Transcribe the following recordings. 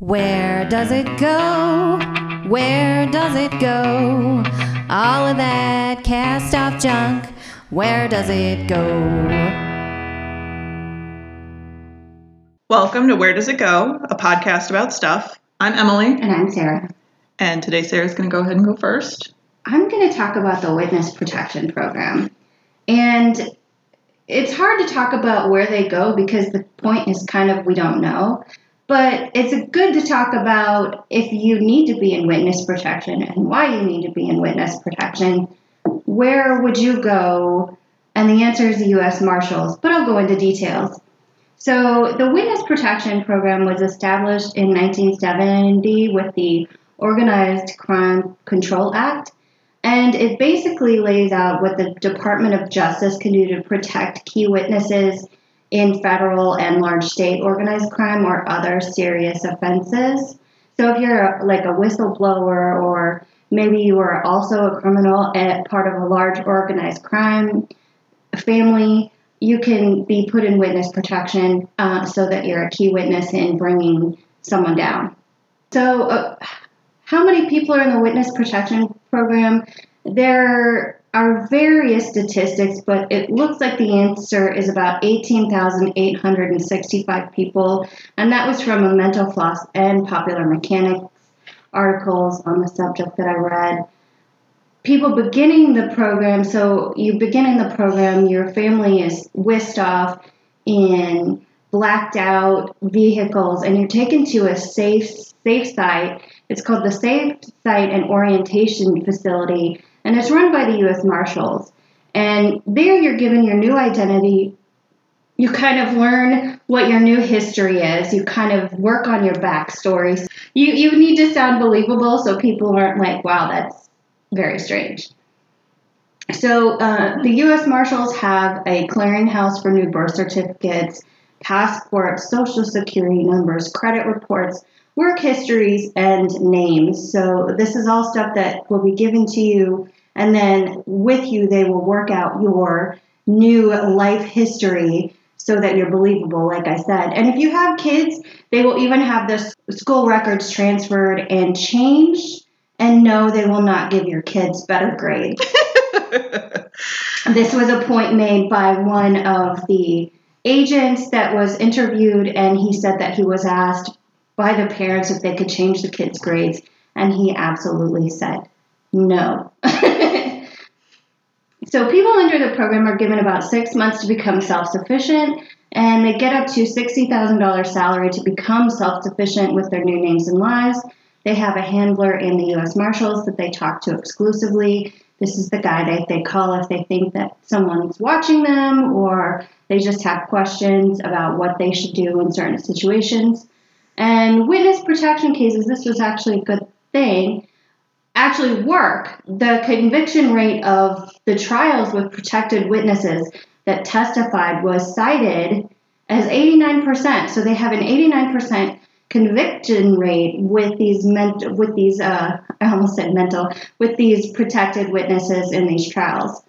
Where does it go? Where does it go? All of that cast off junk, where does it go? Welcome to Where Does It Go, a podcast about stuff. I'm Emily, And I'm Sarah. and today Sarah's going to go ahead and go first. I'm going to talk about the Witness Protection Program. And it's hard to talk about where they go because the point is kind of we don't know. But it's good to talk about if you need to be in witness protection and why you need to be in witness protection. Where would you go? And the answer is the U.S. Marshals, but I'll go into details. So, the Witness Protection Program was established in 1970 with the Organized Crime Control Act, and it basically lays out what the Department of Justice can do to protect key witnesses in federal and large state organized crime or other serious offenses. So, if you're like a whistleblower or maybe you are also a criminal at part of a large organized crime family, you can be put in witness protection uh, so that you're a key witness in bringing someone down. So, uh, how many people are in the witness protection program? There are various statistics, but it looks like the answer is about 18,865 people, and that was from a Mental Floss and Popular Mechanics articles on the subject that I read people beginning the program, so you begin in the program, your family is whisked off in blacked out vehicles, and you're taken to a safe safe site. It's called the Safe Site and Orientation Facility, and it's run by the U.S. Marshals. And there, you're given your new identity. You kind of learn what your new history is. You kind of work on your backstory. You you need to sound believable, so people aren't like, "Wow, that's very strange. So, uh, the U.S. Marshals have a clearinghouse for new birth certificates, passports, social security numbers, credit reports, work histories, and names. So, this is all stuff that will be given to you, and then with you, they will work out your new life history so that you're believable, like I said. And if you have kids, they will even have the school records transferred and changed and no, they will not give your kids better grades. this was a point made by one of the agents that was interviewed, and he said that he was asked by the parents if they could change the kids' grades, and he absolutely said no. so, people under the program are given about six months to become self sufficient, and they get up to $60,000 salary to become self sufficient with their new names and lives. They have a handler in the U.S. Marshals that they talk to exclusively. This is the guy that they call if they think that someone's watching them or they just have questions about what they should do in certain situations. And witness protection cases, this was actually a good thing, actually work. The conviction rate of the trials with protected witnesses that testified was cited as 89%. So they have an 89% conviction rate with these mental with these uh, I almost said mental with these protected witnesses in these trials.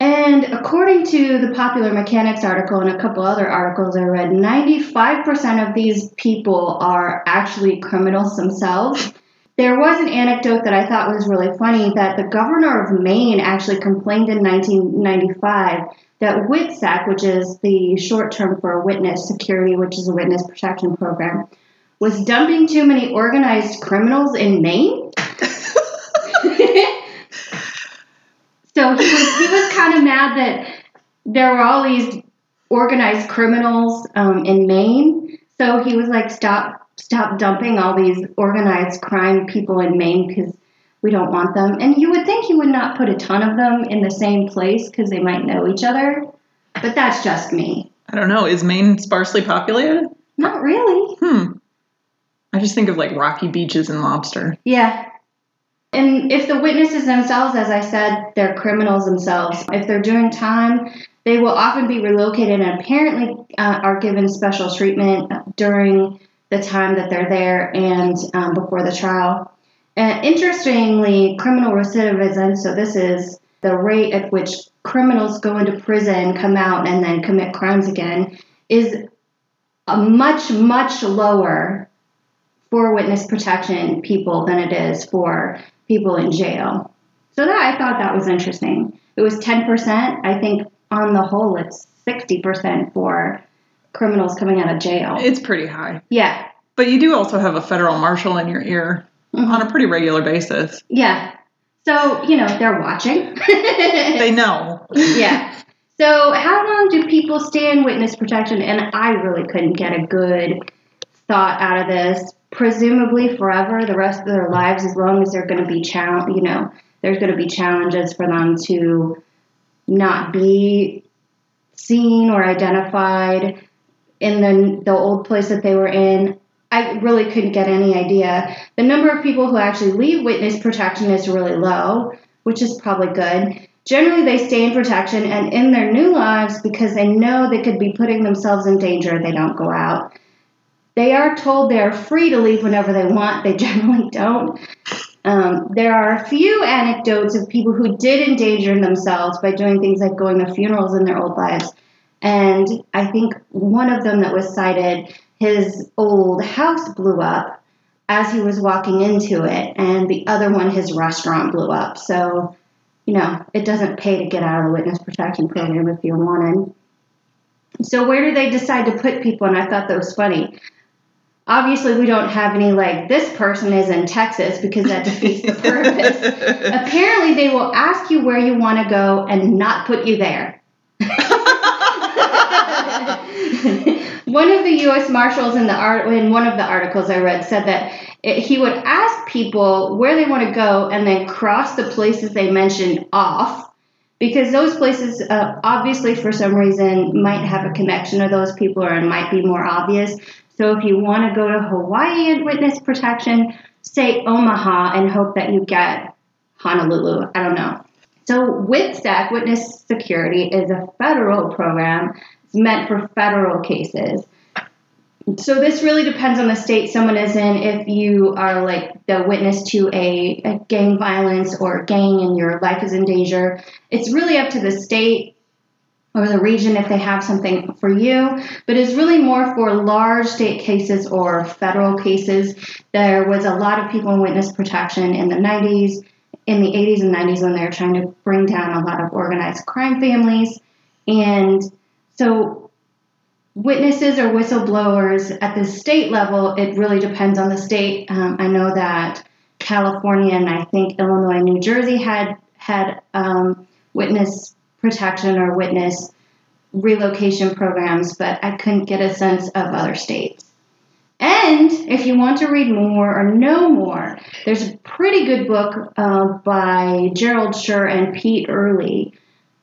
And according to the Popular Mechanics article and a couple other articles I read, 95% of these people are actually criminals themselves. There was an anecdote that I thought was really funny that the governor of Maine actually complained in 1995 that WITSEC, which is the short term for witness security, which is a witness protection program, was dumping too many organized criminals in Maine. so he was, he was kind of mad that there were all these organized criminals um, in Maine. So he was like, stop, stop dumping all these organized crime people in Maine because we don't want them. And you would think he would not put a ton of them in the same place because they might know each other. But that's just me. I don't know. Is Maine sparsely populated? Not really. Hmm. I just think of like rocky beaches and lobster. Yeah. And if the witnesses themselves, as I said, they're criminals themselves, if they're doing time, they will often be relocated and apparently uh, are given special treatment during the time that they're there and um, before the trial. And interestingly, criminal recidivism, so this is the rate at which criminals go into prison, come out, and then commit crimes again, is a much, much lower for witness protection people than it is for people in jail. So that I thought that was interesting. It was 10%. I think on the whole it's 60% for criminals coming out of jail. It's pretty high. Yeah. But you do also have a federal marshal in your ear Mhm. on a pretty regular basis. Yeah. So, you know, they're watching. They know. yeah. So, how long do people stay in witness protection? And I really couldn't get a good thought out of this. Presumably forever, the rest of their lives, as long as they're going to be challenge, you know, there's going to be challenges for them to not be seen or identified in the the old place that they were in. I really couldn't get any idea. The number of people who actually leave witness protection is really low, which is probably good. Generally, they stay in protection and in their new lives because they know they could be putting themselves in danger if they don't go out. They are told they are free to leave whenever they want. They generally don't. Um, there are a few anecdotes of people who did endanger themselves by doing things like going to funerals in their old lives. And I think one of them that was cited, his old house blew up as he was walking into it, and the other one, his restaurant blew up. So, you know, it doesn't pay to get out of the witness protection program if you're wanted. So, where do they decide to put people? And I thought that was funny. Obviously, we don't have any like this person is in Texas because that defeats the purpose. Apparently, they will ask you where you want to go and not put you there. one of the U.S. Marshals in the art in one of the articles I read said that it, he would ask people where they want to go and then cross the places they mentioned off because those places uh, obviously for some reason might have a connection to those people or it might be more obvious. So if you want to go to Hawaii and witness protection, say Omaha and hope that you get Honolulu. I don't know. So WITSEC, Witness Security, is a federal program. It's meant for federal cases. So this really depends on the state someone is in. If you are like the witness to a, a gang violence or gang and your life is in danger, it's really up to the state or the region if they have something for you, but it's really more for large state cases or federal cases. There was a lot of people in witness protection in the 90s, in the 80s and 90s when they were trying to bring down a lot of organized crime families. And so, witnesses or whistleblowers at the state level, it really depends on the state. Um, I know that California and I think Illinois, New Jersey had had um, witness protection or witness relocation programs, but I couldn't get a sense of other states. And if you want to read more or know more, there's a pretty good book uh, by Gerald Shur and Pete Earley.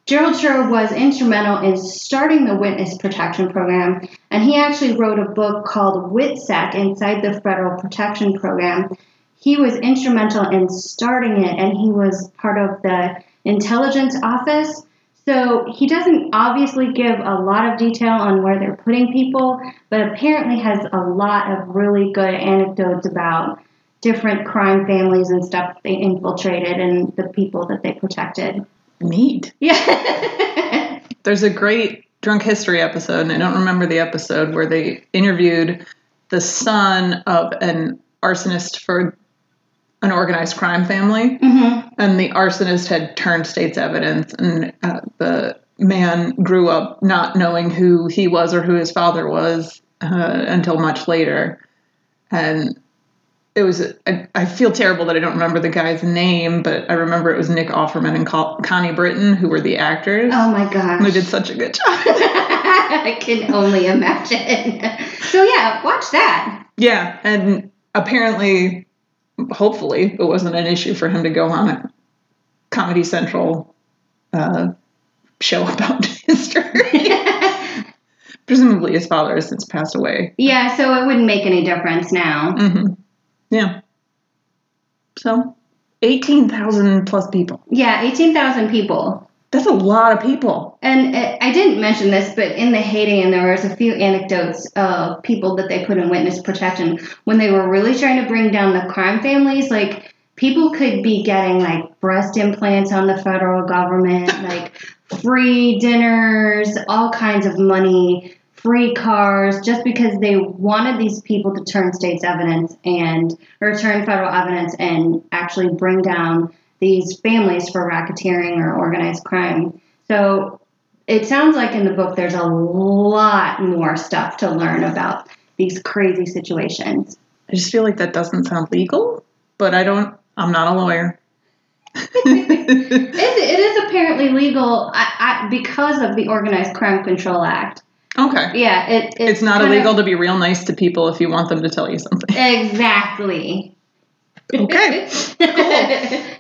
Gerald Shur was instrumental in starting the witness protection program, and he actually wrote a book called WITSEC Inside the Federal Protection Program. He was instrumental in starting it, and he was part of the intelligence office. So he doesn't obviously give a lot of detail on where they're putting people, but apparently has a lot of really good anecdotes about different crime families and stuff they infiltrated and the people that they protected. Neat. Yeah. There's a great drunk history episode, and I don't remember the episode where they interviewed the son of an arsonist for an organized crime family, hmm and the arsonist had turned state's evidence, and uh, the man grew up not knowing who he was or who his father was uh, until much later, and it was I, I feel terrible that I don't remember the guy's name, but I remember it was Nick Offerman and Col- Connie Britton who were the actors. Oh my gosh. Who did such a good job. I can only imagine. So yeah, watch that. yeah, and apparently, hopefully, it wasn't an issue for him to go on a Comedy Central uh, show about history. Presumably, his father has since passed away. yeah, so it wouldn't make any difference now. hmm Yeah. So, 18,000 plus people. Yeah, 18,000 people. That's a lot of people. And uh, I didn't mention this, but in the and there was a few anecdotes of people that they put in witness protection when they were really trying to bring down the crime families. Like people could be getting like breast implants on the federal government, like free dinners, all kinds of money free cars just because they wanted these people to turn state's evidence and or turn federal evidence and actually bring down these families for racketeering or organized crime. So it sounds like in the book there's a lot more stuff to learn about these crazy situations. I just feel like that doesn't sound legal, but I don't, I'm not a lawyer. It, it is apparently legal I, I, because of the Organized Crime Control Act. Okay. Yeah, it, it's, It's not illegal of- to be real nice to people if you want them to tell you something. Exactly. Okay.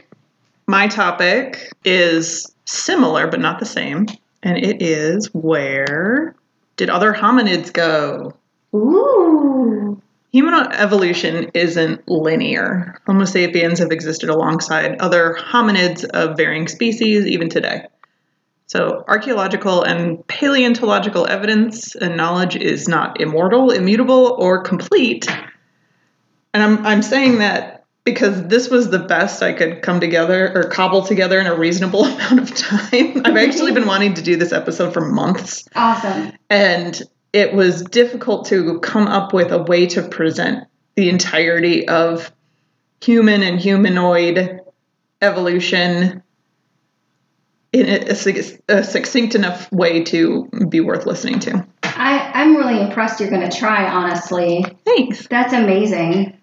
My topic is similar but not the same, and it is where did other hominids go? Ooh. Human evolution isn't linear. Homo sapiens have existed alongside other hominids of varying species even today. So, archaeological and paleontological evidence and knowledge is not immortal, immutable, or complete. And I'm, I'm saying that because this was the best I could come together or cobble together in a reasonable amount of time. I've actually been wanting to do this episode for months Awesome. and it was difficult to come up with a way to present the entirety of human and humanoid evolution in a, a a succinct enough way to be worth listening to. I, I'm really impressed you're going to try, honestly. Thanks. That's amazing.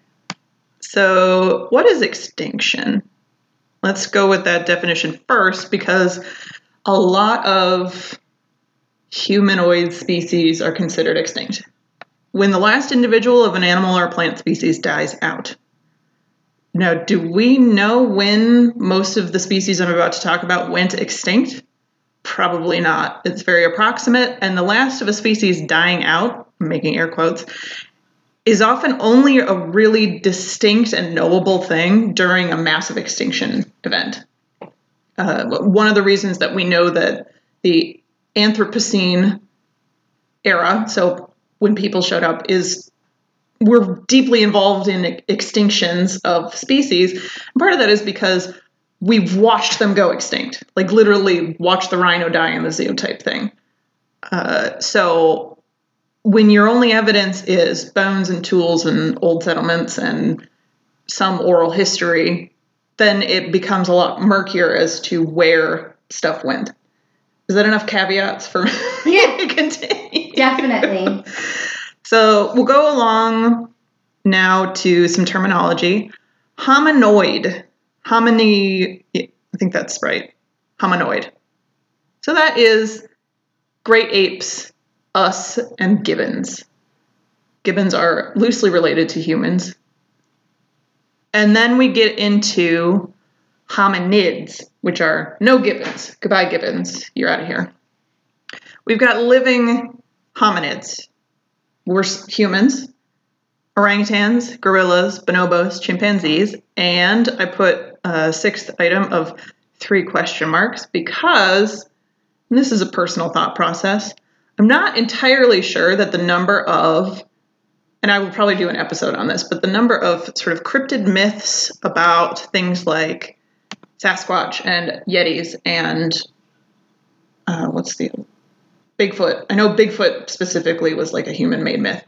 So, what is extinction? Let's go with that definition first because a lot of humanoid species are considered extinct. When the last individual of an animal or plant species dies out. Now, do we know when most of the species I'm about to talk about went extinct? Probably not. It's very approximate, and the last of a species dying out, I'm making air quotes, is often only a really distinct and knowable thing during a massive extinction event. Uh, one of the reasons that we know that the Anthropocene era, so when people showed up, is we're deeply involved in extinctions of species. And part of that is because we've watched them go extinct, like literally watch the rhino die in the zoo type thing. Uh, so when your only evidence is bones and tools and old settlements and some oral history, then it becomes a lot murkier as to where stuff went. Is that enough caveats for me Yeah. to continue? Definitely. So we'll go along now to some terminology. Hominoid. Homini, I think that's right. Hominoid. So that is great apes, us, and gibbons. Gibbons are loosely related to humans. And then we get into hominids, which are no gibbons. Goodbye, gibbons. You're out of here. We've got living hominids. We're humans, orangutans, gorillas, bonobos, chimpanzees, and I put a sixth item of three question marks because this is a personal thought process. I'm not entirely sure that the number of, and I will probably do an episode on this, but the number of sort of cryptid myths about things like Sasquatch and Yetis and uh, what's the Bigfoot. I know Bigfoot specifically was like a human made myth.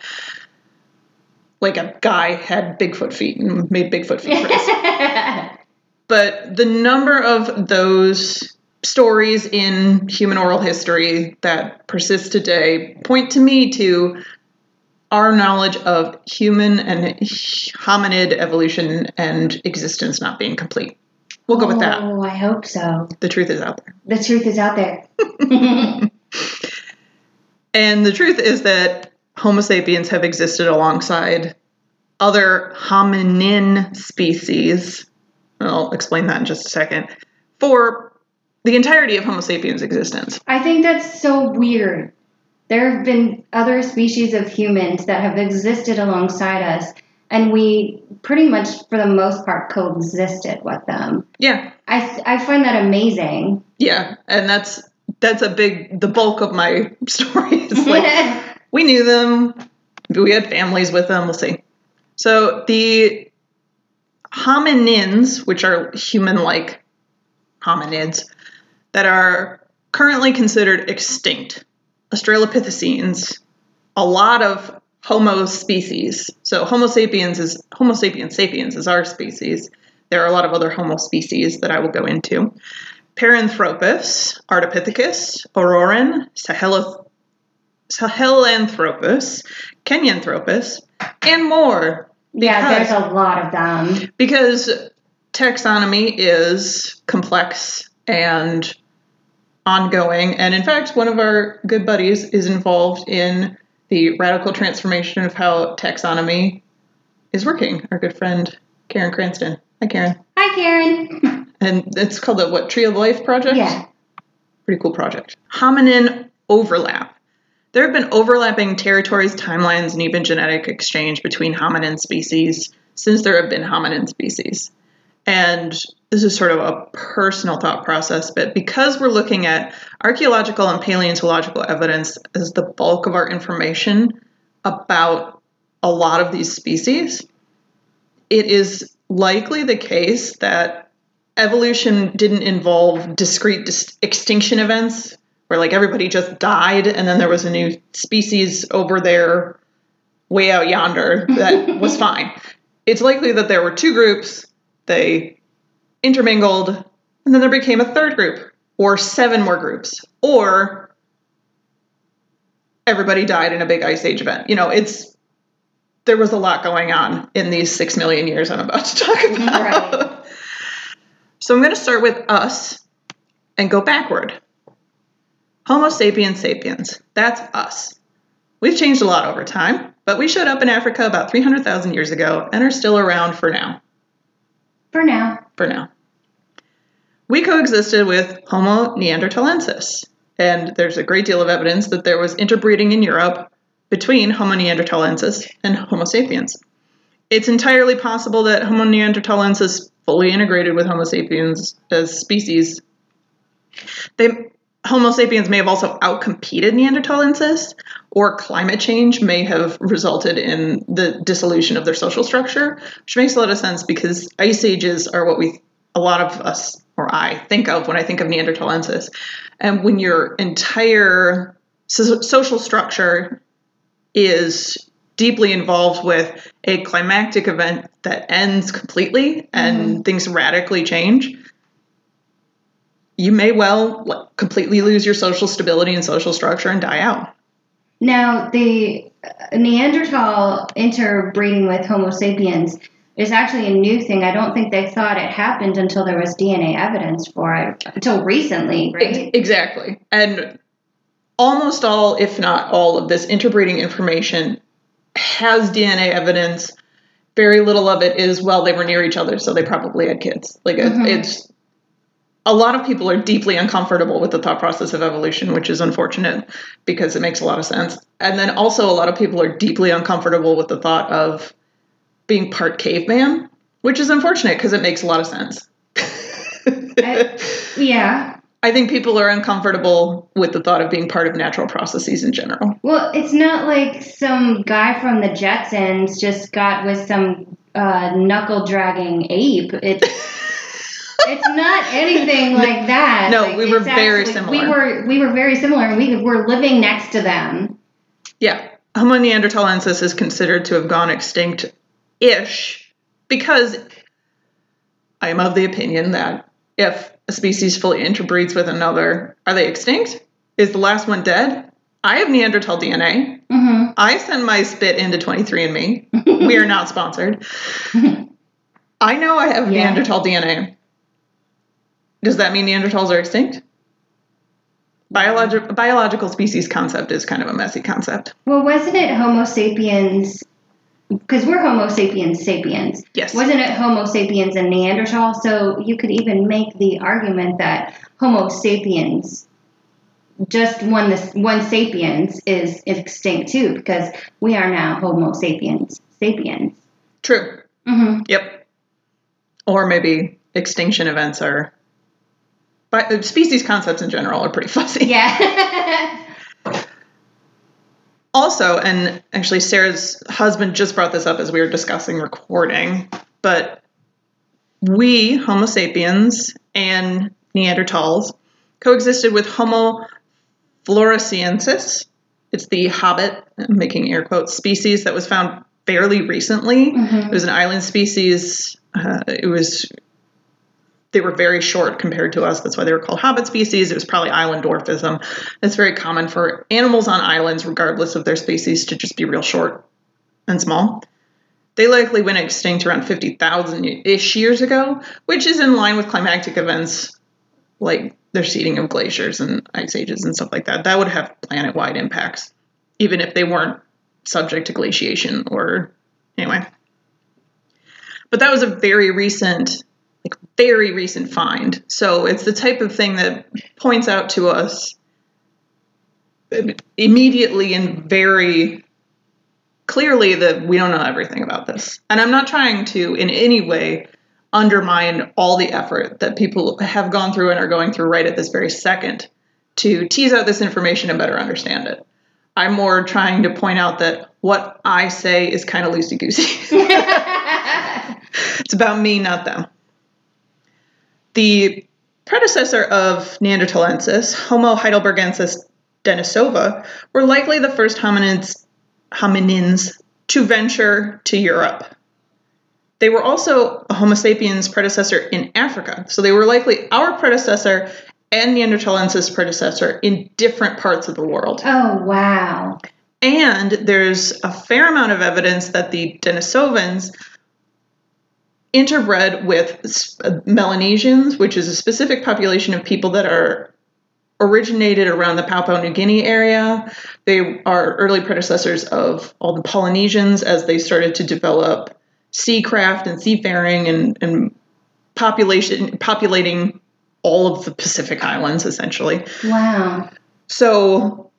Like a guy had Bigfoot feet and made Bigfoot feet but the number of those stories in human oral history that persist today point to me to our knowledge of human and hominid evolution and existence not being complete. We'll go with that. Oh, I hope so. The truth is out there. The truth is out there. And the truth is that Homo sapiens have existed alongside other hominin species. I'll explain that in just a second. For the entirety of Homo sapiens' existence. I think that's so weird. There have been other species of humans that have existed alongside us, and we pretty much, for the most part, coexisted with them. Yeah, I, I find that amazing. yeah, and that's that's a big the bulk of my story is like we knew them, we had families with them. We'll see. So the hominins, which are human-like hominids, that are currently considered extinct, Australopithecines, a lot of Homo species. So Homo sapiens is Homo sapiens sapiens is our species. There are a lot of other Homo species that I will go into. Paranthropus, Ardipithecus, Sahelo- Sahelanthropus, Kenyanthropus, and more. Yeah, there's a lot of them. because taxonomy is complex and ongoing. And in fact, one of our good buddies is involved in the radical transformation of how taxonomy is working. Our good friend Karen Cranston. Hi, Karen. Hi, Karen. And it's called the what Tree of Life project. yeah. Pretty cool project. Hominin overlap. There have been overlapping territories, timelines, and even genetic exchange between hominin species since there have been hominin species. And this is sort of a personal thought process, but because we're looking at archaeological and paleontological evidence as the bulk of our information about a lot of these species, it is likely the case that evolution didn't involve discrete dis- extinction events where like everybody just died and then there was a new species over there way out yonder that was fine. It's likely that there were two groups, they intermingled, and then there became a third group or seven more groups or everybody died in a big ice age event. You know, it's there was a lot going on in these 6 million years I'm about to talk about. Right. So I'm going to start with us and go backward. Homo sapiens sapiens. That's us. We've changed a lot over time, but we showed up in Africa about 300,000 years ago and are still around for now. For now. For now. We coexisted with Homo neanderthalensis, and there's a great deal of evidence that there was interbreeding in Europe between Homo neanderthalensis and Homo sapiens. It's entirely possible that Homo neanderthalensis fully integrated with Homo sapiens as species. They Homo sapiens may have also outcompeted Neanderthalensis, or climate change may have resulted in the dissolution of their social structure, which makes a lot of sense because ice ages are what we, a lot of us, or I, think of when I think of Neanderthalensis. And when your entire so- social structure is deeply involved with a climactic event that ends completely and mm-hmm. things radically change, you may well like, completely lose your social stability and social structure and die out. Now, the Neanderthal interbreeding with Homo sapiens is actually a new thing. I don't think they thought it happened until there was DNA evidence for it, until recently, right? Exactly. And almost all, if not all, of this interbreeding information has DNA evidence. Very little of it is, well, they were near each other, so they probably had kids. Like, it, Mhm. it's a lot of people are deeply uncomfortable with the thought process of evolution, which is unfortunate because it makes a lot of sense. And then also, a lot of people are deeply uncomfortable with the thought of being part caveman, which is unfortunate because it makes a lot of sense. I- Yeah. I think people are uncomfortable with the thought of being part of natural processes in general. Well, it's not like some guy from the Jetsons just got with some uh, knuckle dragging ape. It's it's not anything like that. No, Like, we were very actually- similar. We were we were very similar, and we were living next to them. Yeah. Homo neanderthalensis is considered to have gone extinct ish because I am of the opinion that if a species fully interbreeds with another, are they extinct? Is the last one dead? I have Neanderthal DNA. hmm I send my spit into 23andMe. we are not sponsored. I know I have Yeah. Neanderthal DNA. Does that mean Neanderthals are extinct? Biologi- biological species concept is kind of a messy concept. Well, wasn't it Homo sapiens? Because we're Homo sapiens sapiens. Yes. Wasn't it Homo sapiens and Neanderthal? So you could even make the argument that Homo sapiens, just one this one sapiens, is extinct too, because we are now Homo sapiens sapiens. True. hmm Yep. Or maybe extinction events are. But species concepts in general are pretty fuzzy. Yeah. Also, and actually, Sarah's husband just brought this up as we were discussing recording, but we, Homo sapiens and Neanderthals, coexisted with Homo floresiensis. It's the hobbit, I'm making air quotes, species that was found fairly recently. Mhm. It was an island species. Uh, it was they were very short compared to us. That's why they were called hobbit species. It was probably island dwarfism. It's very common for animals on islands, regardless of their species, to just be real short and small. They likely went extinct around 50,000 ish years ago, which is in line with climatic events like the sheeting of glaciers and ice ages and stuff like that. That would have planet wide impacts, even if they weren't subject to glaciation or anyway. But that was a very recent, like very recent find. So it's the type of thing that points out to us immediately and very clearly that we don't know everything about this. And I'm not trying to in any way undermine all the effort that people have gone through and are going through right at this very second to tease out this information and better understand it. I'm more trying to point out that what I say is kind of loosey goosey. it's about me, not them. The predecessor of Neanderthalensis, Homo heidelbergensis denisova, were likely the first hominids, hominins to venture to Europe. They were also a Homo sapiens predecessor in Africa, so they were likely our predecessor and Neanderthalensis predecessor in different parts of the world. oh wow. And there's a fair amount of evidence that the Denisovans interbred with uh, Melanesians, which is a specific population of people that are originated around the Papua New Guinea area. They are early predecessors of all the Polynesians as they started to develop seacraft and seafaring and, and population populating all of the Pacific Islands essentially. Wow. So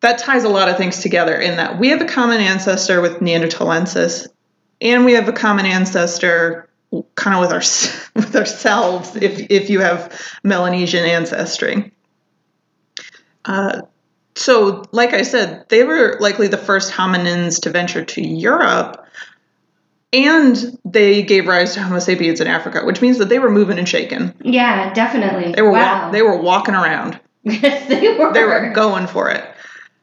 that ties a lot of things together in that we have a common ancestor with Neanderthalensis, and we have a common ancestor kind of with our with ourselves if if you have Melanesian ancestry. Uh, so, like I said, they were likely the first hominins to venture to Europe, and they gave rise to Homo sapiens in Africa, which means that they were moving and shaking. Yeah, definitely. They were wow. wa- they were walking around yes, they were. they were going for it.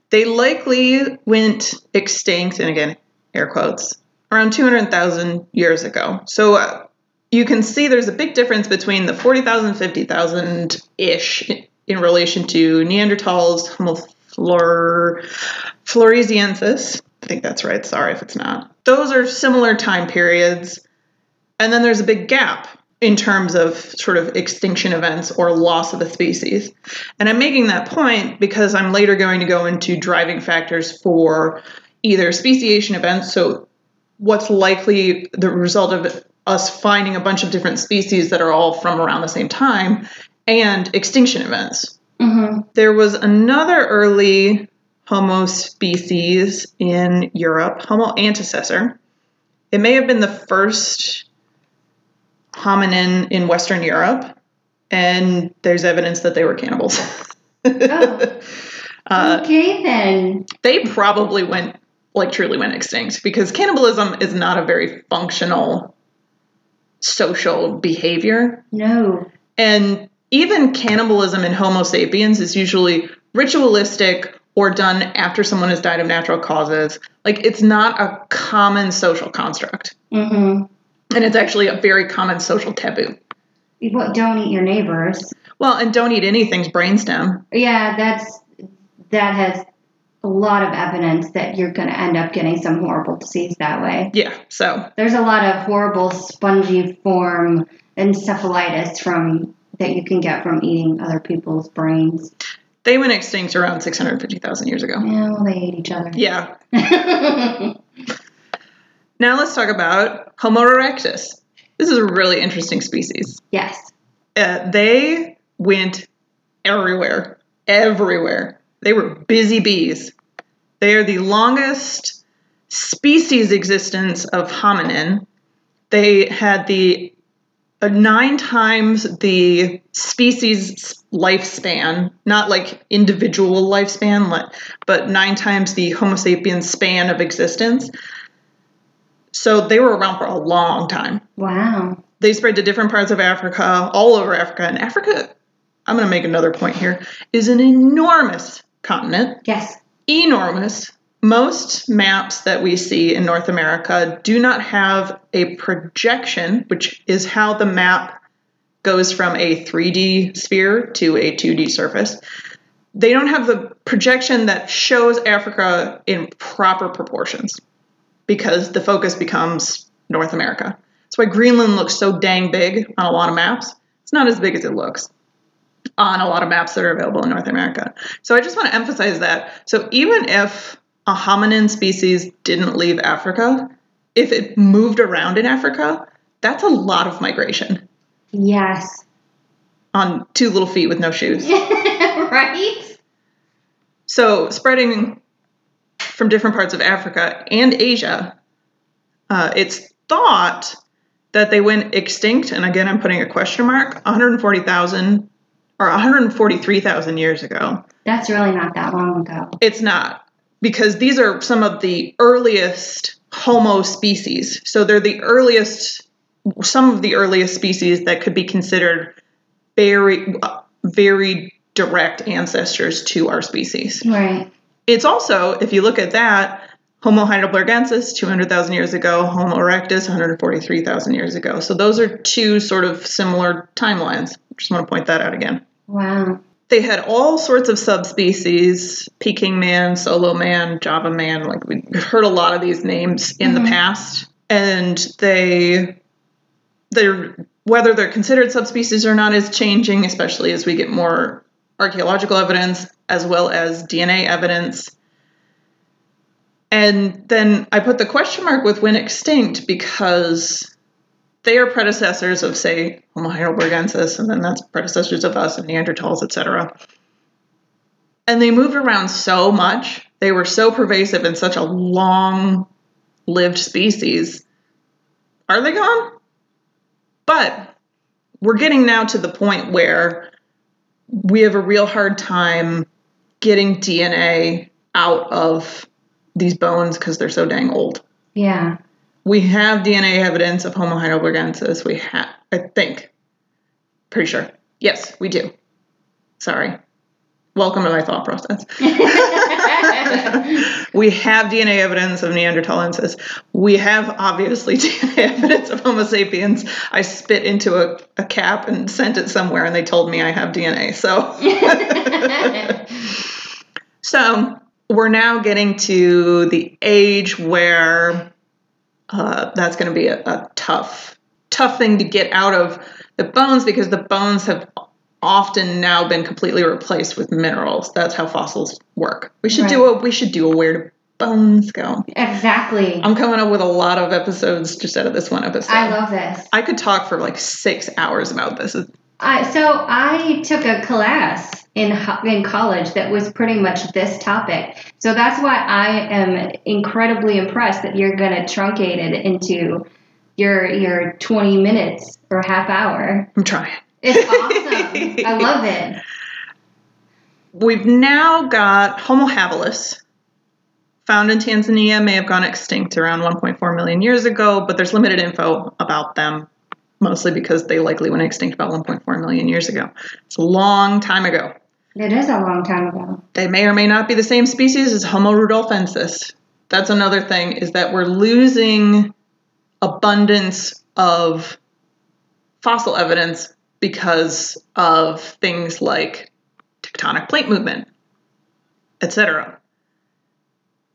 They likely went extinct, and again, air quotes, around 200,000 years ago. So uh, you can see there's a big difference between the 40,000, 50,000 ish in relation to Neanderthals, Homo flor- floresiensis. I think that's right. Sorry if it's not. Those are similar time periods. And then there's a big gap in terms of sort of extinction events or loss of a species. And I'm making that point because I'm later going to go into driving factors for either speciation events, so what's likely the result of us finding a bunch of different species that are all from around the same time, and extinction events. hmm There was another early Homo species in Europe, Homo antecessor. It may have been the first hominin in Western Europe, and there's evidence that they were cannibals. Oh. uh, okay then. they probably went, like, truly went extinct because cannibalism is not a very functional social behavior. No. And even cannibalism in Homo sapiens is usually ritualistic or done after someone has died of natural causes. Like, it's not a common social construct. Mm-hmm. And it's actually a very common social taboo. What? Don't eat your neighbors. Well, and don't eat anything's brainstem. Yeah, that's that has a lot of evidence that you're going to end up getting some horrible disease that way. Yeah, so There's a lot of horrible spongiform encephalitis from that you can get from eating other people's brains. they went extinct around 650,000 years ago. Yeah, well, they ate each other. Yeah. Now let's talk about Homo erectus. This is a really interesting species. yes. Uh, they went everywhere, everywhere. They were busy bees. They are the longest species existence of hominin. They had the uh, nine times the species lifespan, not like individual lifespan, li- but nine times the Homo sapiens span of existence. So they were around for a long time Wow. they spread to different parts of Africa, all over Africa. And Africa, I'm going to make another point here, is an enormous continent. Yes. enormous. Most maps that we see in North America do not have a projection, which is how the map goes from a 3D sphere to a 2D surface. They don't have the projection that shows Africa in proper proportions because the focus becomes North America. That's why Greenland looks so dang big on a lot of maps. It's not as big as it looks on a lot of maps that are available in North America. So I just want to emphasize that. So even if a hominin species didn't leave Africa, if it moved around in Africa, that's a lot of migration Yes. on two little feet with no shoes. right? So spreading from different parts of Africa and Asia, uh, it's thought that they went extinct, and again, I'm putting a question mark, 140,000 or 143,000 years ago. That's really not that long ago. It's not, because these are some of the earliest Homo species. So they're the earliest, some of the earliest species that could be considered very, very direct ancestors to our species. Right. It's also, if you look at that, Homo heidelbergensis 200,000 years ago, Homo erectus 143,000 years ago. So those are two sort of similar timelines. Just want to point that out again. Wow. They had all sorts of subspecies Peking man, solo man, Java man. Like we heard a lot of these names in the Mhm. past. And they, they're, whether they're considered subspecies or not is changing, especially as we get more archaeological evidence as well as DNA evidence. And then I put the question mark with when extinct because they are predecessors of, say, Homo heidelbergensis, and then that's predecessors of us and Neanderthals, etc. And they moved around so much. They were so pervasive in such a long lived species. Are they gone? But we're getting now to the point where we have a real hard time getting DNA out of these bones because they're so dang old. Yeah. We have DNA evidence of Homo heidelbergensis. We have, I think, pretty sure. Yes, we do. Sorry. Welcome to my thought process. we have DNA evidence of Neanderthalensis. We have obviously DNA evidence of Homo sapiens. I spit into a, a cap and sent it somewhere, and they told me I have DNA. So, so we're now getting to the age where uh, that's going to be a, a tough, tough thing to get out of the bones because the bones have often now been completely replaced with minerals. That's how fossils work. We should do a we should do a where do bones go. exactly. I'm coming up with a lot of episodes just out of this one episode. I love this. I could talk for like six hours about this. I so I took a class in in college that was pretty much this topic. So that's why I am incredibly impressed that you're going to truncate it into your your 20 minutes or half hour. I'm trying. It's awesome. I love it. We've now got Homo habilis, found in Tanzania, may have gone extinct around 1.4 million years ago, but there's limited info about them, mostly because they likely went extinct about 1.4 million years ago. It's a long time ago. It is a long time ago. They may or may not be the same species as Homo rudolfensis. That's another thing, is that we're losing abundance of fossil evidence because of things like tectonic plate movement, etc.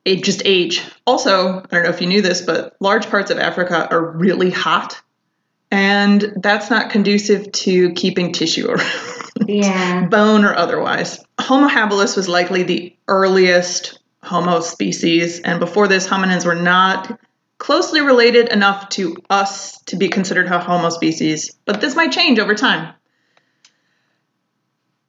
It just age. Also, I don't know if you knew this, but large parts of Africa are really hot, and that's not conducive to keeping tissue around Yeah. bone or otherwise. Homo habilis was likely the earliest Homo species, and before this, hominins were not closely related enough to us to be considered a Homo species, but this might change over time.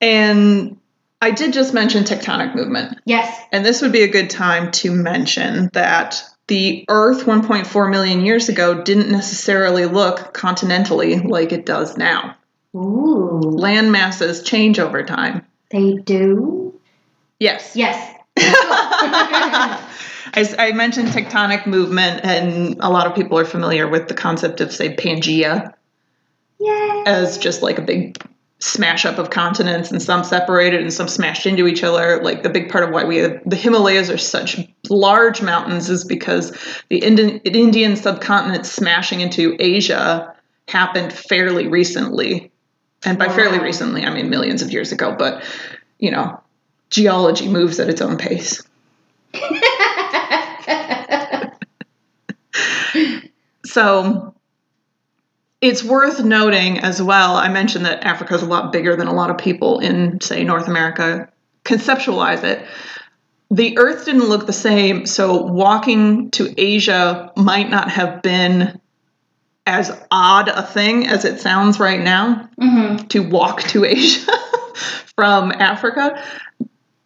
And I did just mention tectonic movement, Yes. and this would be a good time to mention that the Earth 1.4 million years ago didn't necessarily look continentally like it does now. Ooh. Land masses change over time. They do. Yes. Yes. I, I mentioned tectonic movement, and a lot of people are familiar with the concept of, say, Pangea Yay. as just like a big smash up of continents and some separated and some smashed into each other. Like the big part of why we have the Himalayas are such large mountains is because the Indian, Indian subcontinent smashing into Asia happened fairly recently. And by fairly recently, I mean millions of years ago, but you know, geology moves at its own pace. So it's worth noting as well. I mentioned that Africa is a lot bigger than a lot of people in, say, North America conceptualize it. The Earth didn't look the same, so walking to Asia might not have been as odd a thing as it sounds right now hmm to walk to Asia from Africa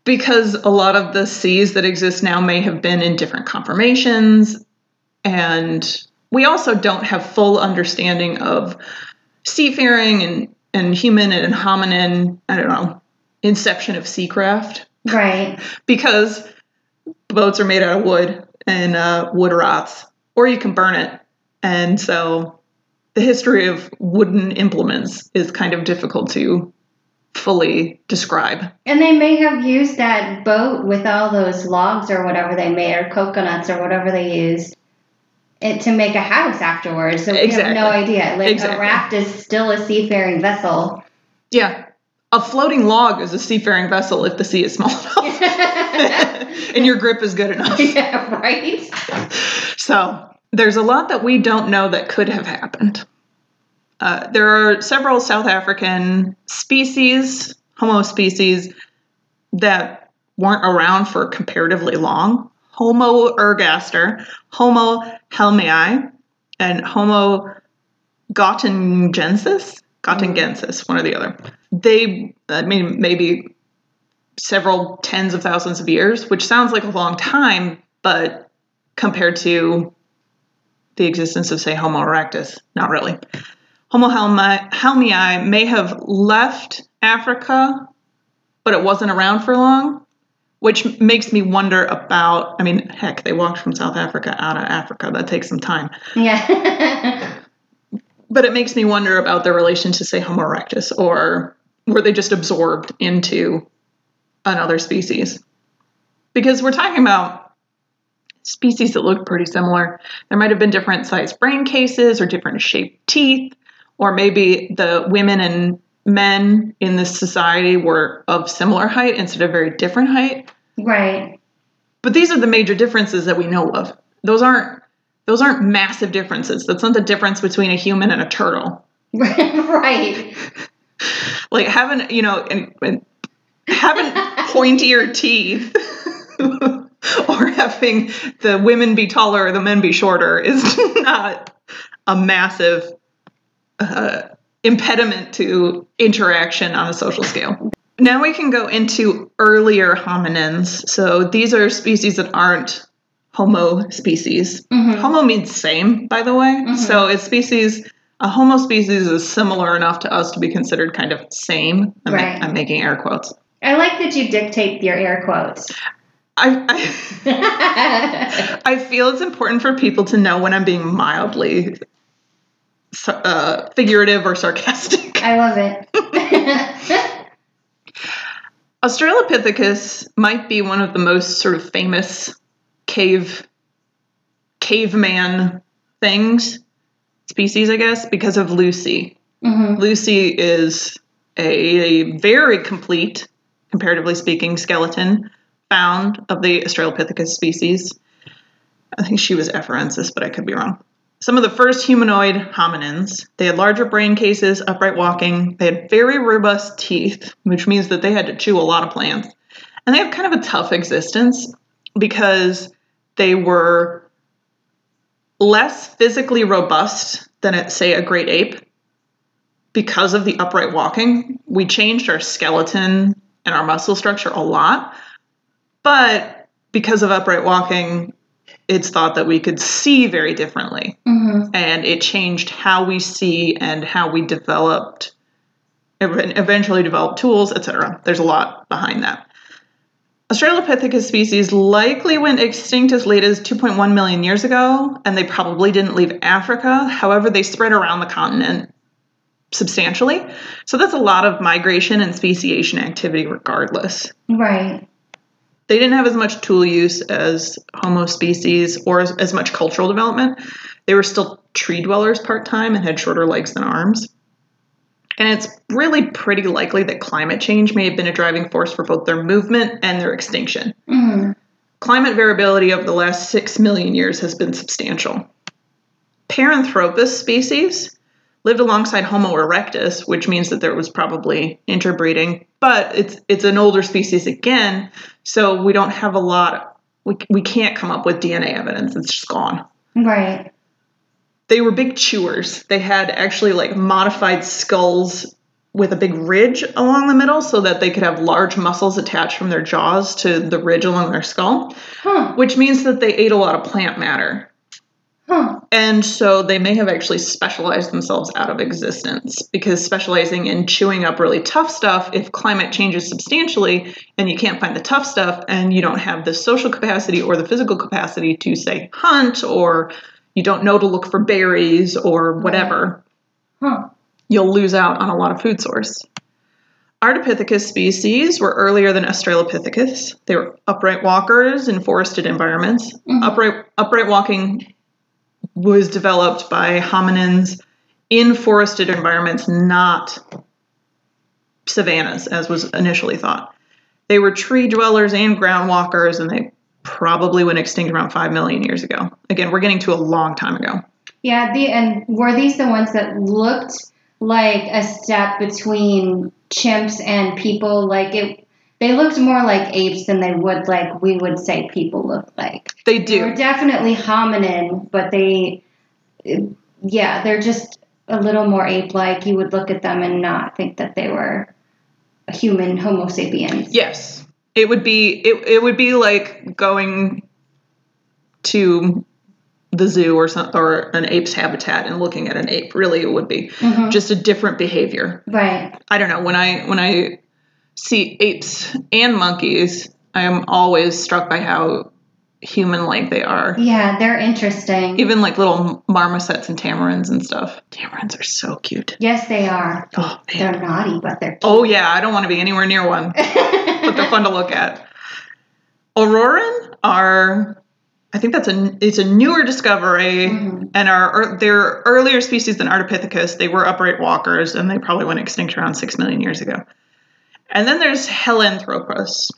because a lot of the seas that exist now may have been in different conformations. And we also don't have full understanding of seafaring and, and human and hominin i don't know inception of seacraft. Right. because boats are made out of wood and uh, wood rots or you can burn it and so the history of wooden implements is kind of difficult to fully describe And they may have used that boat with all those logs or whatever they made, or coconuts or whatever they used, it, to make a house afterwards. So we Exactly. have no idea. Like Exactly. a raft is still a seafaring vessel. yeah a floating log is a seafaring vessel if the sea is small enough and your grip is good enough yeah, right. So there's a lot that we don't know that could have happened. Uh, there are several South African species, Homo species, that weren't around for comparatively long. Homo ergaster, Homo helmei, and Homo gautengensis, gautengensis, one or the other. They, I mean, maybe several tens of thousands of years, which sounds like a long time, but compared to the existence of, say, Homo erectus. Not really. Homo helmi- helmei may have left Africa, but it wasn't around for long, which makes me wonder about. I mean, heck, they walked from South Africa out of Africa. That takes some time. Yeah. But it makes me wonder about their relation to, say, Homo erectus, or were they just absorbed into another species? Because we're talking about species that looked pretty similar. There might have been different sized brain cases or different shaped teeth, or maybe the women and men in this society were of similar height instead of very different height. right. But these are the major differences that we know of. Those aren't those aren't massive differences. That's not the difference between a human and a turtle. right. Like having, you know, and, and having pointier teeth or having the women be taller or the men be shorter is not a massive uh, impediment to interaction on a social scale. Now we can go into earlier hominins. So these are species that aren't Homo species. Mhm. Homo means same, by the way. So it's species. A Homo species is similar enough to us to be considered kind of same. I'm, ma- Right. I'm making air quotes. I like that you dictate your air quotes. I, I I feel it's important for people to know when I'm being mildly uh, figurative or sarcastic. I love it. Australopithecus might be one of the most sort of famous cave caveman things species, I guess, because of Lucy. hmm Lucy is a, a very complete, comparatively speaking, skeleton found of the Australopithecus species. I think she was afarensis, but I could be wrong. Some of the first humanoid hominins. They had larger brain cases, upright walking. They had very robust teeth, which means that they had to chew a lot of plants. And they have kind of a tough existence because they were less physically robust than, at, say, a great ape because of the upright walking, we changed our skeleton and our muscle structure a lot. But because of upright walking, it's thought that we could see very differently. hmm And it changed how we see and how we developed, eventually developed tools, etc. There's a lot behind that. Australopithecus species likely went extinct as late as 2.1 million years ago, and they probably didn't leave Africa. However, they spread around the continent substantially. So that's a lot of migration and speciation activity, regardless. Right. They didn't have as much tool use as Homo species or as, as much cultural development. They were still tree dwellers part time and had shorter legs than arms. And it's really pretty likely that climate change may have been a driving force for both their movement and their extinction. Mhm. Climate variability over the last six million years has been substantial. Paranthropus species lived alongside Homo erectus, which means that there was probably interbreeding, but it's it's an older species again, so we don't have a lot. We, we can't come up with DNA evidence. It's just gone. Right. They were big chewers. They had actually like modified skulls with a big ridge along the middle so that they could have large muscles attached from their jaws to the ridge along their skull, Huh. which means that they ate a lot of plant matter. Huh. And so they may have actually specialized themselves out of existence because specializing in chewing up really tough stuff, if climate changes substantially and you can't find the tough stuff and you don't have the social capacity or the physical capacity to, say, hunt or you don't know to look for berries or whatever, Huh. you'll lose out on a lot of food source. Ardipithecus species were earlier than Australopithecus. They were upright walkers in forested environments. Mhm. Upright upright walking was developed by hominins in forested environments, not savannas, as was initially thought. They were tree dwellers and ground walkers, and they probably went extinct around 5 million years ago. Again, we're getting to a long time ago. Yeah. The and were these the ones that looked like a step between chimps and people? Like it. They looked more like apes than they would like we would say people look like. They do. They're definitely hominin, but they, yeah, they're just a little more ape-like. You would look at them and not think that they were a human Homo sapiens. Yes. It would be it, it would be like going to the zoo or some or an ape's habitat and looking at an ape. Really it would be Mhm. just a different behavior. Right. I don't know, when I when I see apes and monkeys, I am always struck by how human like they are. Yeah, they're interesting. Even like little marmosets and tamarins and stuff. Tamarins are so cute. yes, they are. Oh man. They're naughty, but they're Oh yeah, I don't want to be anywhere near one. but they're fun to look at. Orrorin are, I think that's a it's a newer discovery, Mhm. and are they're earlier species than Ardipithecus. They were upright walkers, and they probably went extinct around six million years ago. And then there's Helanthropus.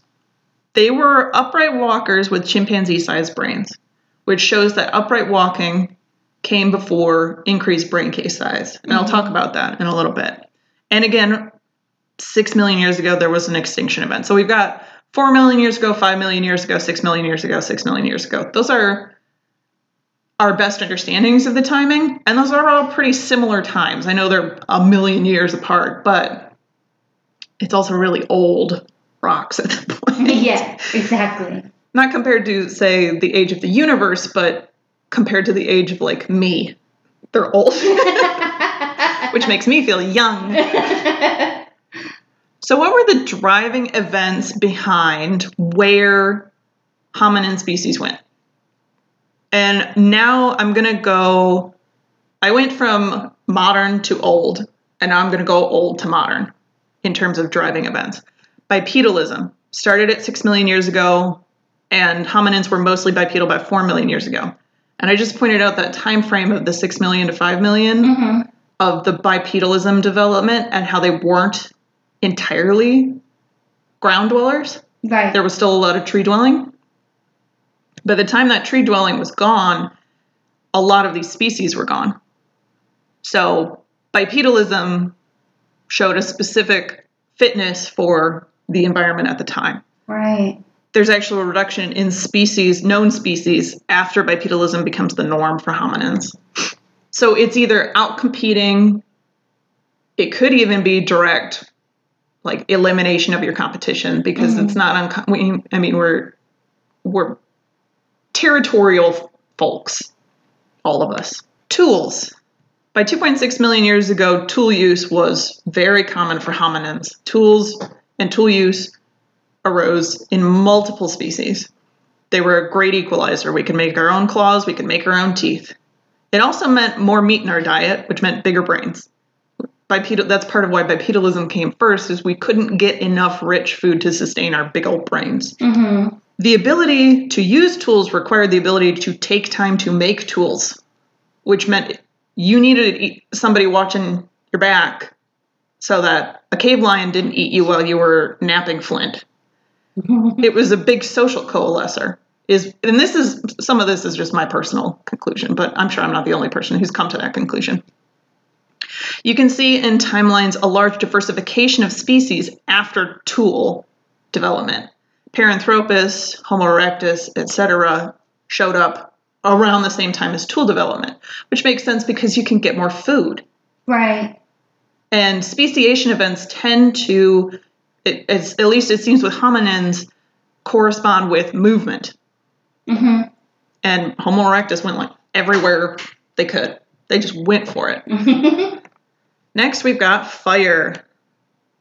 They were upright walkers with chimpanzee-sized brains, which shows that upright walking came before increased brain case size. And I'll mm-hmm. talk about that in a little bit. And again, six million years ago, there was an extinction event. So we've got four million years ago, five million years ago, six million years ago, six million years ago. Those are our best understandings of the timing, and those are all pretty similar times. I know they're a million years apart, but it's also really old rocks at that point. yeah, exactly. Not compared to, say, the age of the universe, but compared to the age of like me. They're old, which makes me feel young. So, what were the driving events behind where hominin species went? And now I'm going to go, I went from modern to old, and now I'm going to go old to modern in terms of driving events. Bipedalism started at 6 million years ago, and hominins were mostly bipedal by 4 million years ago. And I just pointed out that time frame of the 6 million to 5 million Mhm. of the bipedalism development and how they weren't entirely ground dwellers. Right. There was still a lot of tree dwelling. By the time that tree dwelling was gone, a lot of these species were gone. So bipedalism showed a specific fitness for the environment at the time. Right. There's actually a reduction in species, known species, after bipedalism becomes the norm for hominins. So it's either outcompeting, it could even be direct, like elimination of your competition because mm-hmm. it's not unco- we, I mean we're we're territorial folks, all of us. Tools. By 2.6 million years ago, tool use was very common for hominins. Tools and tool use arose in multiple species. They were a great equalizer. We could make our own claws, we could make our own teeth. It also meant more meat in our diet, which meant bigger brains. bipedal that's part of why bipedalism came first is we couldn't get enough rich food to sustain our big old brains. Mm-hmm. The ability to use tools required the ability to take time to make tools, which meant you needed somebody watching your back so that a cave lion didn't eat you while you were knapping Flint. It was a big social coalescer. Is and this is some of this is just my personal conclusion, but I'm sure I'm not the only person who's come to that conclusion. You can see in timelines a large diversification of species after tool development. Paranthropus, Homo erectus, etc., showed up around the same time as tool development, which makes sense because you can get more food. Right. And speciation events tend to, it, it's, at least it seems with hominins, correspond with movement. Mm-hmm. And Homo erectus went like everywhere they could. They just went for it. Next, we've got fire.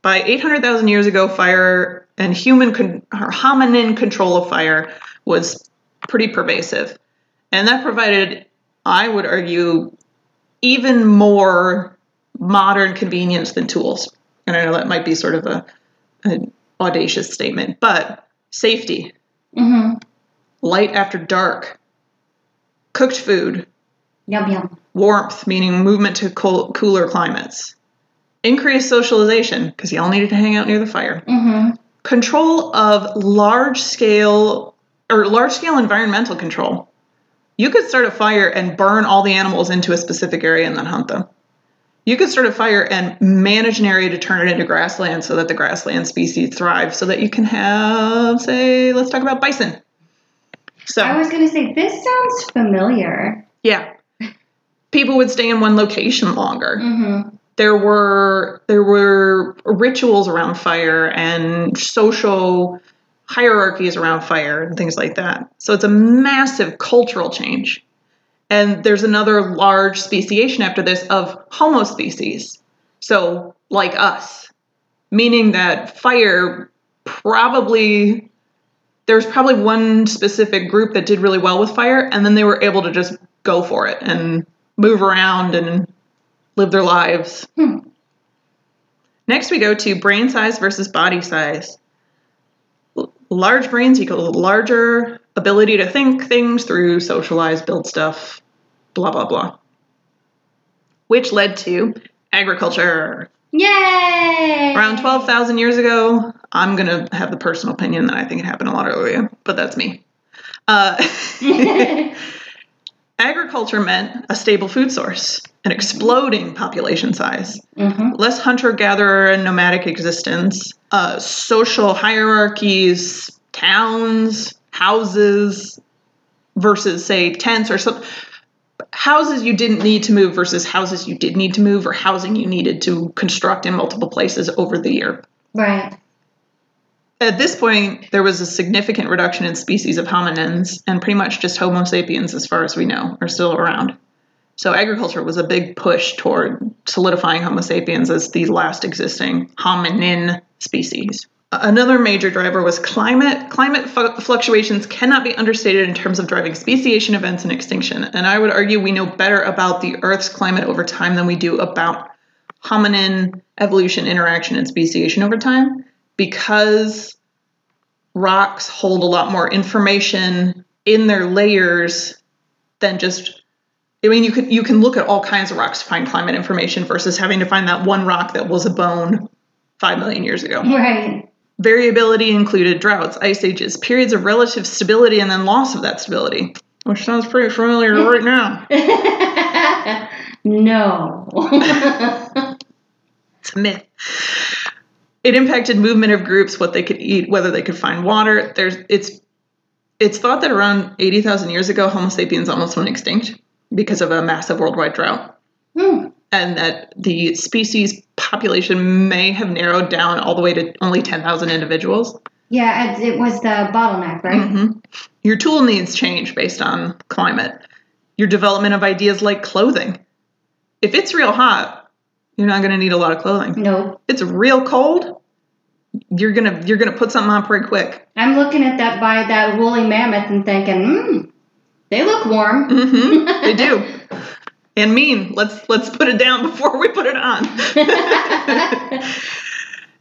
By 800,000 years ago, fire and human con- or hominin control of fire was pretty pervasive. And that provided, I would argue, even more modern convenience than tools. And I know that might be sort of a, an audacious statement, but safety, mm-hmm. light after dark, cooked food, Yum yum. warmth, meaning movement to cool, cooler climates, increased socialization, because you all needed to hang out near the fire, Mm-hmm. control of large scale or large scale environmental control. You could start a fire and burn all the animals into a specific area and then hunt them. You could start a fire and manage an area to turn it into grassland so that the grassland species thrive, so that you can have, say, let's talk about bison. So, I was gonna say this sounds familiar. yeah, people would stay in one location longer. Mm-hmm. there were there were rituals around fire and social hierarchies around fire and things like that. So it's a massive cultural change. And there's another large speciation after this of homo species. So like us, meaning that fire probably there's probably one specific group that did really well with fire and then they were able to just go for it and move around and live their lives. Hmm. Next, we go to brain size versus body size. Large brains equal larger ability to think things through, socialize, build stuff, blah, blah, blah. Which led to agriculture. Yay! Around 12,000 years ago, I'm going to have the personal opinion that I think it happened a lot earlier, but that's me. Uh, agriculture meant a stable food source, an exploding population size, mm-hmm. less hunter gatherer and nomadic existence, uh, social hierarchies, towns, houses versus, say, tents or some houses you didn't need to move versus houses you did need to move or housing you needed to construct in multiple places over the year. Right. At this point, there was a significant reduction in species of hominins, and pretty much just Homo sapiens, as far as we know, are still around. So, agriculture was a big push toward solidifying Homo sapiens as the last existing hominin species. Another major driver was climate. Climate fu- fluctuations cannot be understated in terms of driving speciation events and extinction. And I would argue we know better about the Earth's climate over time than we do about hominin evolution, interaction, and speciation over time because rocks hold a lot more information in their layers than just I mean you could you can look at all kinds of rocks to find climate information versus having to find that one rock that was a bone 5 million years ago. Right. Variability included droughts, ice ages, periods of relative stability and then loss of that stability, which sounds pretty familiar right now. no. It's a myth. It impacted movement of groups, what they could eat, whether they could find water. There's it's it's thought that around 80,000 years ago Homo sapiens almost went extinct because of a massive worldwide drought Hmm. and that the species population may have narrowed down all the way to only 10,000 individuals. Yeah, it, it was the bottleneck, right? hmm Your tool needs change based on climate. Your development of ideas like clothing. If it's real hot, you're not going to need a lot of clothing. No. If it's real cold, you're gonna you're gonna put something on pretty quick. I'm looking at that by that woolly mammoth and thinking, hmm, they look warm. hmm they do. and mean. Let's let's put it down before we put it on.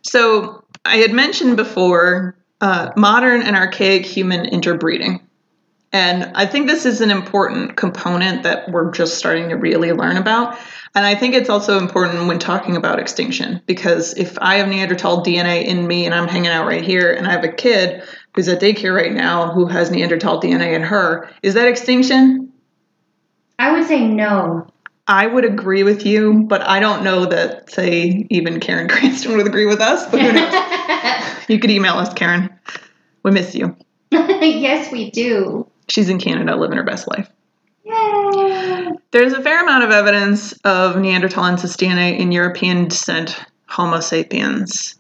so I had mentioned before uh, modern and archaic human interbreeding. And I think this is an important component that we're just starting to really learn about. And I think it's also important when talking about extinction because if I have Neanderthal DNA in me and I'm hanging out right here and I have a kid who's at daycare right now who has Neanderthal DNA in her, is that extinction? I would say no. I would agree with you, but I don't know that, say, even Karen Cranston would agree with us. But who knows? you could email us, Karen. We miss you. yes, we do. She's in Canada living her best life. Yay. There's a fair amount of evidence of Neanderthalensis DNA in European descent Homo sapiens.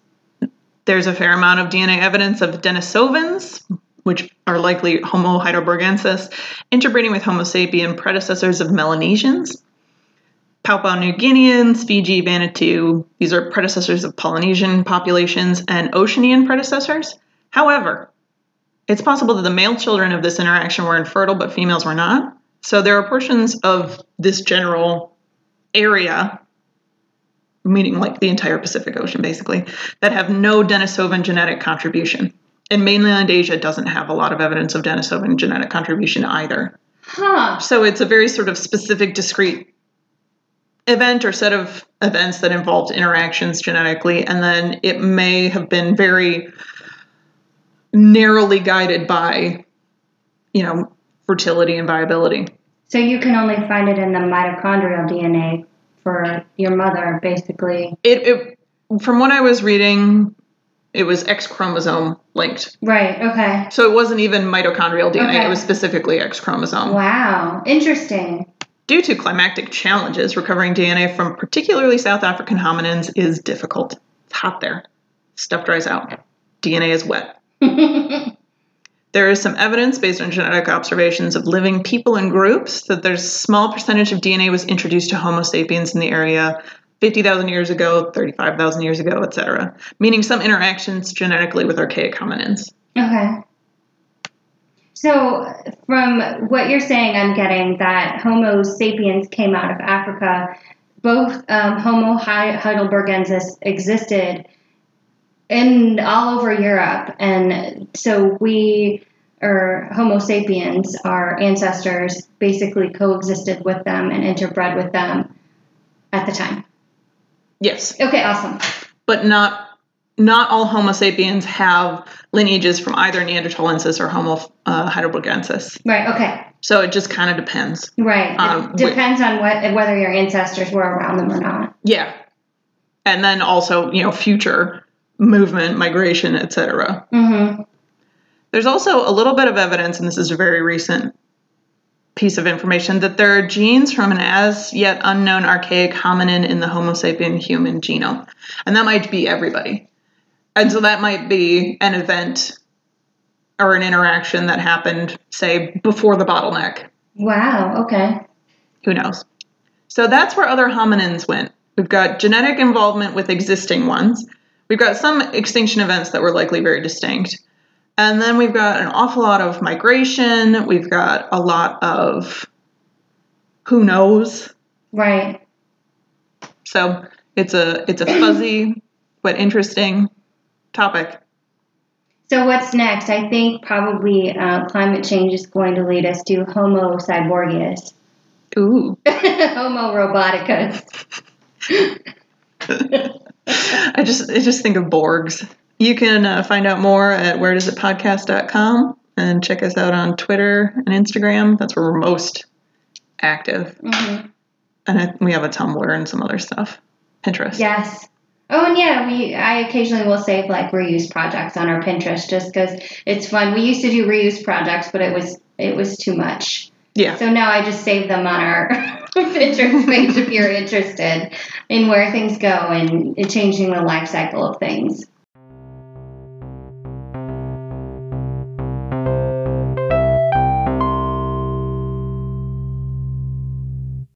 There's a fair amount of DNA evidence of Denisovans, which are likely Homo heidelbergensis, interbreeding with Homo sapien predecessors of Melanesians. Papua New Guineans, Fiji, Vanuatu, these are predecessors of Polynesian populations and Oceanian predecessors. However, it's possible that the male children of this interaction were infertile, but females were not. So there are portions of this general area, meaning like the entire Pacific Ocean basically, that have no Denisovan genetic contribution. And mainland Asia doesn't have a lot of evidence of Denisovan genetic contribution either. Huh. So it's a very sort of specific, discrete event or set of events that involved interactions genetically, and then it may have been very narrowly guided by, you know, fertility and viability. So you can only find it in the mitochondrial DNA for your mother, basically. It, it from what I was reading, it was X chromosome linked. Right. Okay. So it wasn't even mitochondrial DNA, Okay. it was specifically X chromosome. Wow. Interesting. Due to climatic challenges, recovering DNA from particularly South African hominins is difficult. It's hot there. Stuff dries out. DNA is wet. There is some evidence based on genetic observations of living people in groups that there's a small percentage of DNA was introduced to Homo sapiens in the area 50,000 years ago, 35,000 years ago, etc., meaning some interactions genetically with archaic hominins. Okay. So, from what you're saying, I'm getting that Homo sapiens came out of Africa. Both um, Homo heidelbergensis existed in all over Europe, and so we, or Homo sapiens, our ancestors, basically coexisted with them and interbred with them at the time. Yes, Okay, awesome. but not not all Homo sapiens have lineages from either Neanderthalensis or Homo uh, heidelbergensis. Right. Okay. So it just kind of depends. Right. Um, it depends on what whether your ancestors were around them or not. Yeah. And then also, you know, future movement, migration, etc. Mm-hmm. There's also a little bit of evidence, and this is a very recent piece of information, that there are genes from an as yet unknown archaic hominin in the Homo sapien human genome. And that might be everybody. And so that might be an event or an interaction that happened, say, before the bottleneck. Wow. Okay. Who knows? So that's where other hominins went. We've got genetic involvement with existing ones. We've got some extinction events that were likely very distinct. And then we've got an awful lot of migration. We've got a lot of who knows. Right. So it's a it's a fuzzy but interesting topic. So what's next? I think probably uh, climate change is going to lead us to Homo cyborgius, Ooh. Homo roboticus. I just I just think of Borgs. You can uh, find out more at wheredoesitpodcast.com and check us out on Twitter and Instagram. That's where we're most active. hmm And I, we have a Tumblr and some other stuff. Pinterest. Yes. Oh, and yeah, we I occasionally will save like reuse projects on our Pinterest just because it's fun. We used to do reuse projects, but it was it was too much. Yeah. So now I just save them on our Pinterest page if you're interested in where things go and changing the life cycle of things.